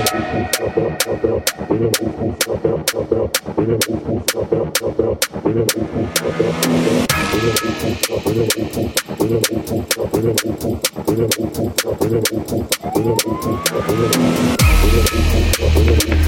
It's me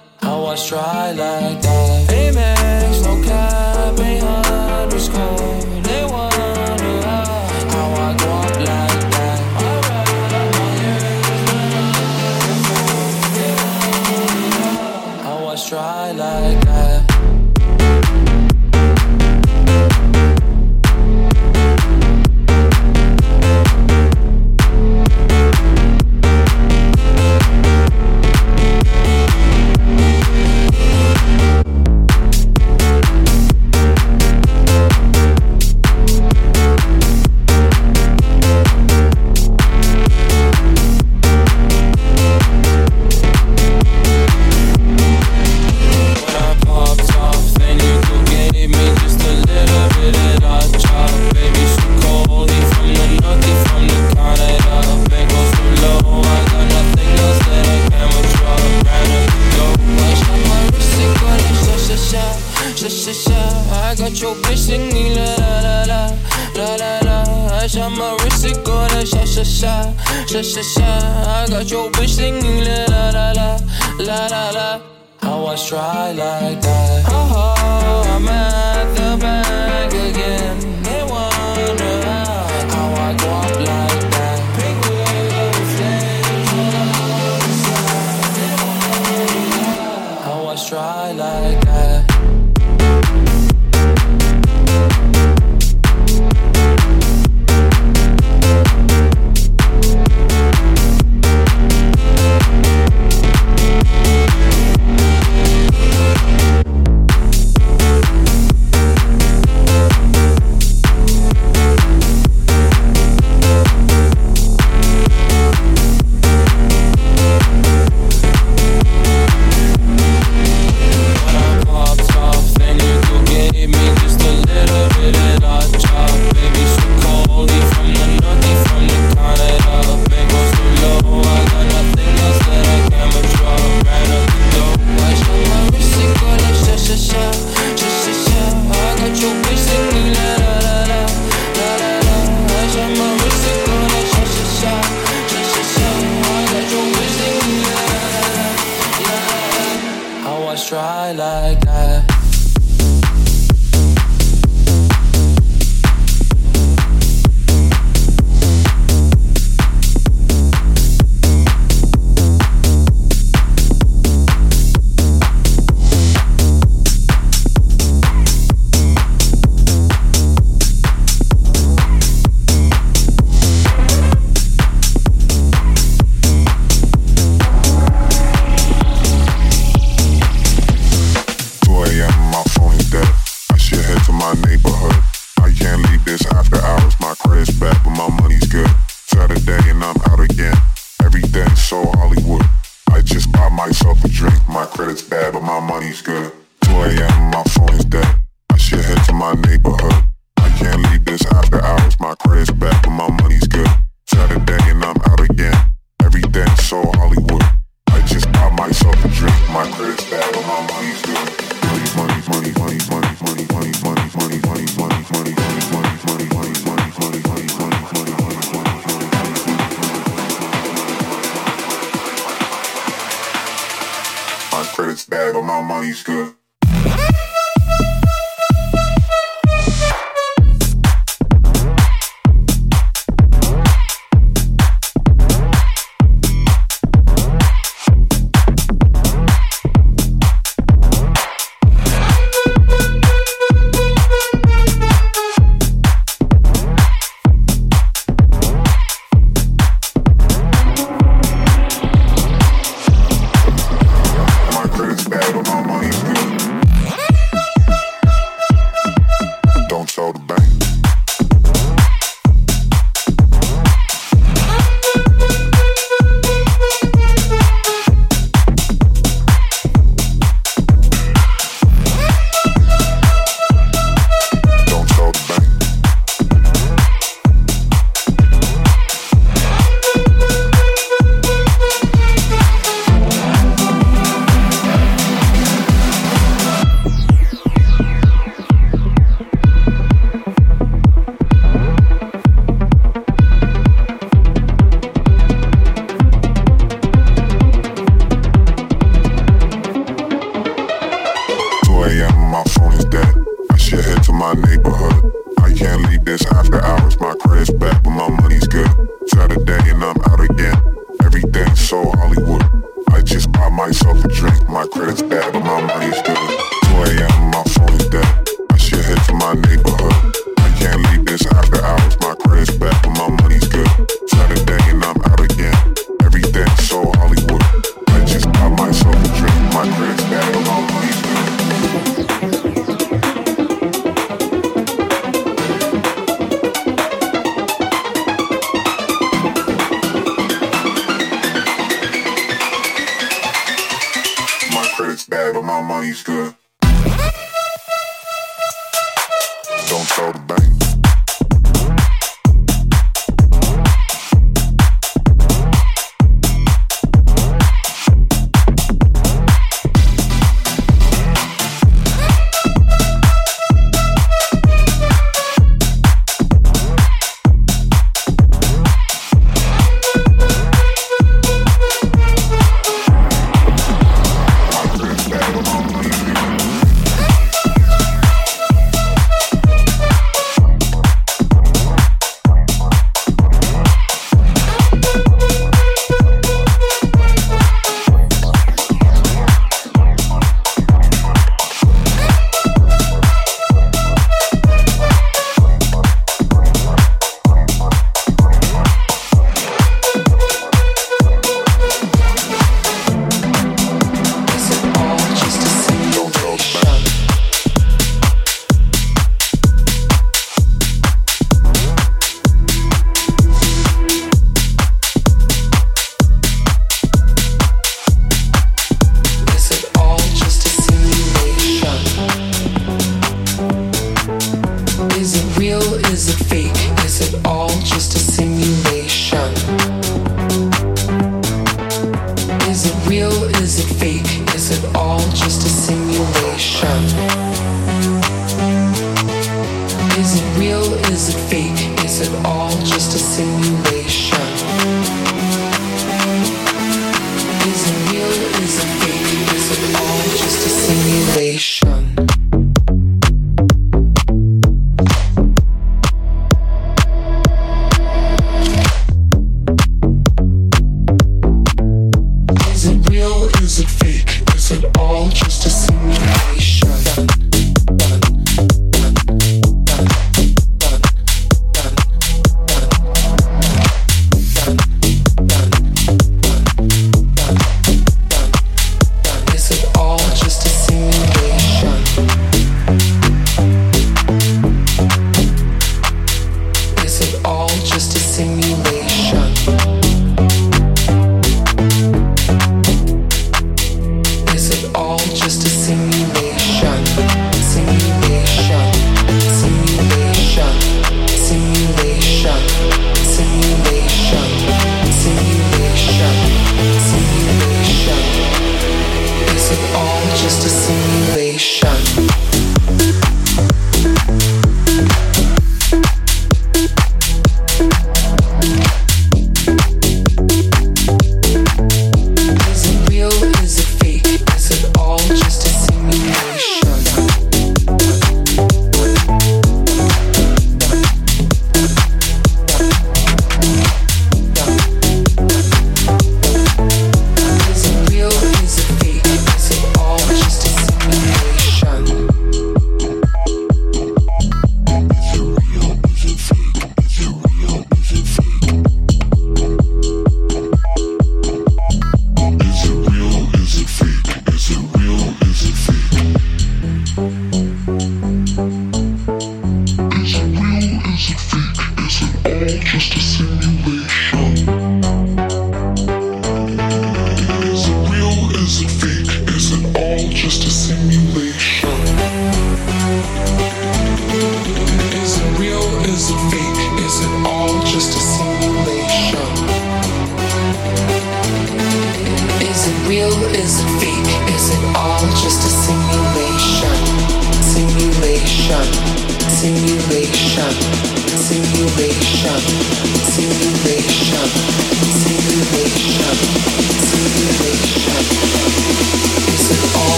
I try like that. Amex, no cap, ain't underscore. They wonder how, I go up like that. How I try like that. met jouw bitch, ik niet la la la la. La la I shot my wrist, ik hoorde sha sha sha sha sha sha I got your bitch, ik niet la la la la. La la How I try like that. Oh, I'm at the bank again. my credit's bad, but my money's good. is it fake? Is it all just a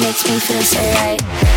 makes me feel so right.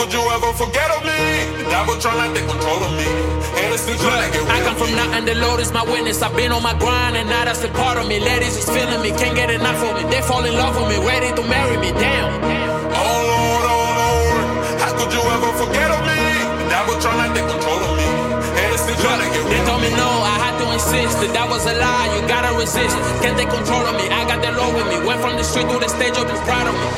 Me. The devil trying to take control of me. And it's still trying to get I come from nothing, the Lord is my witness. I've been on my grind and now that's a part of me. Ladies is feeling me, can't get enough of me. They fall in love with me, ready to marry me. Damn. Oh Lord, oh Lord, how could you ever forget of me? The devil trying to take control of me. And it's still trying to get They rid of told me. no, I had to insist that that was a lie. You gotta resist. Can't take control of me. I got the Lord with me. Went from the street to the stage, I'll be proud of me.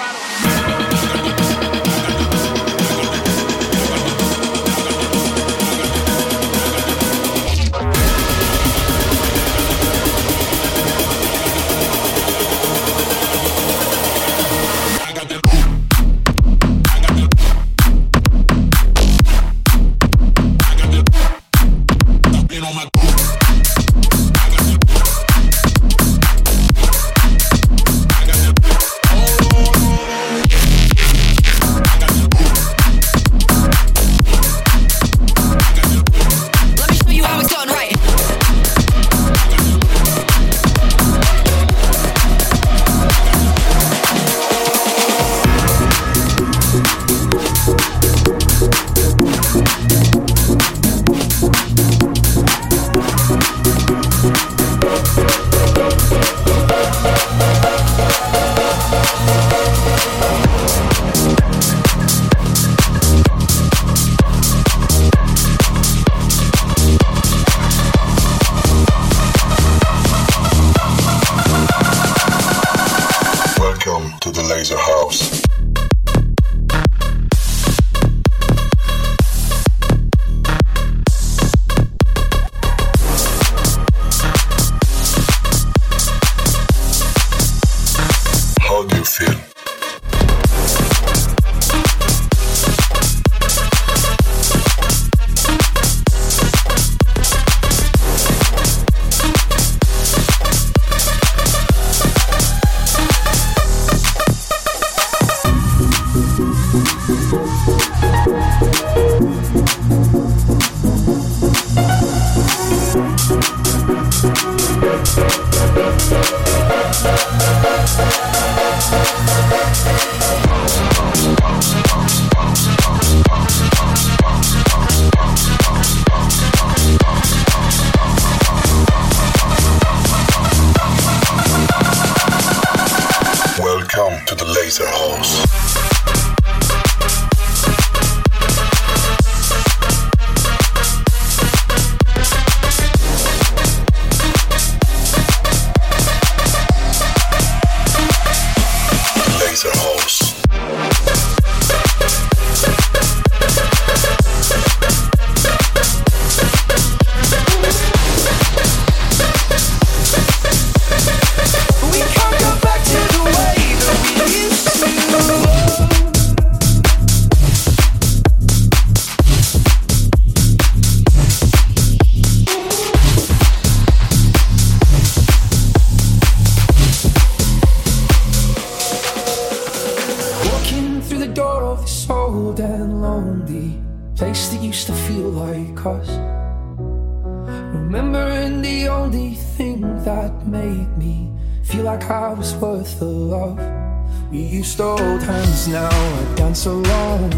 Now I dance alone.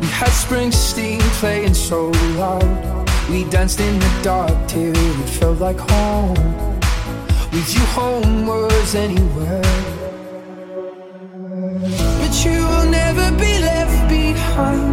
We had Springsteen playing so loud. We danced in the dark till it felt like home. With you, home was anywhere. But you will never be left behind.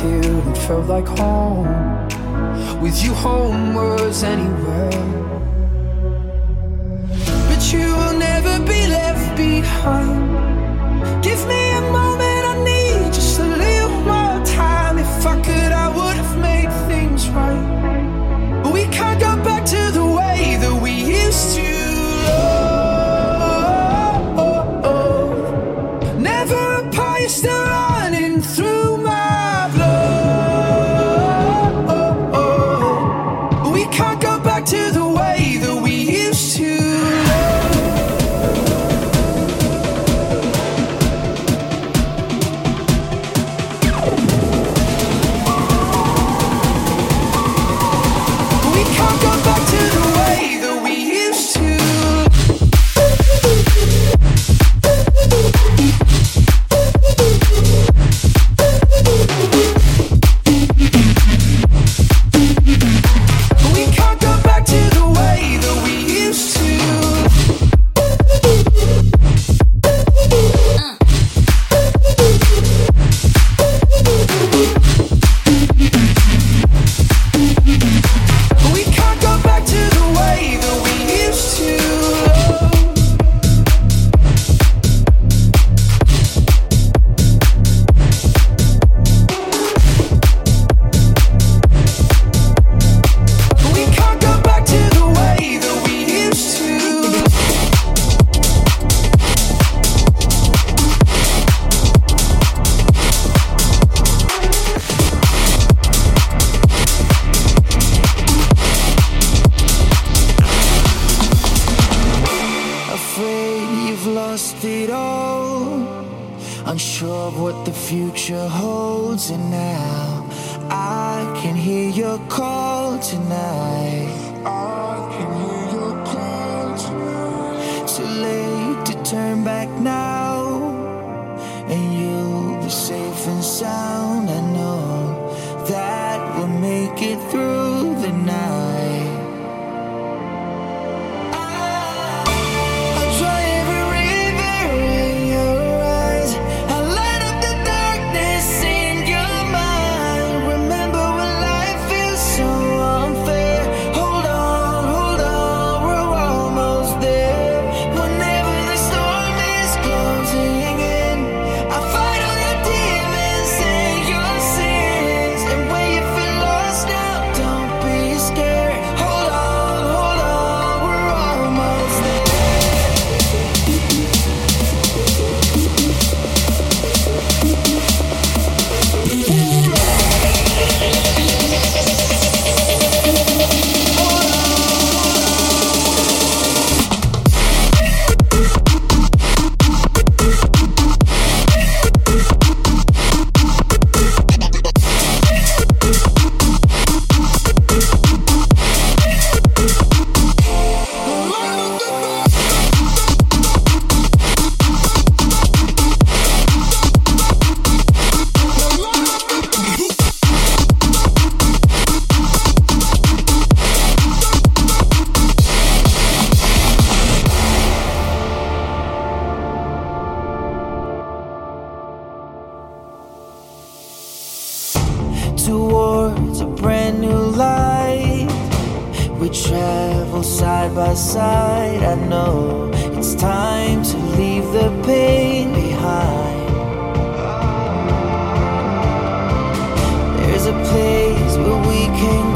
Till it felt like home. With you, home was anywhere. But you will never be left behind. Give me a moment, I need just a little more time. If I could, I would have made things right. But we can't go afraid you've lost it all. Unsure of what the future holds, and now I can hear your call tonight. I can hear your call tonight. Too late to turn back now, and you'll be safe and sound. towards a brand new light. We travel side by side. I know it's time to leave the pain behind. There's a place where we can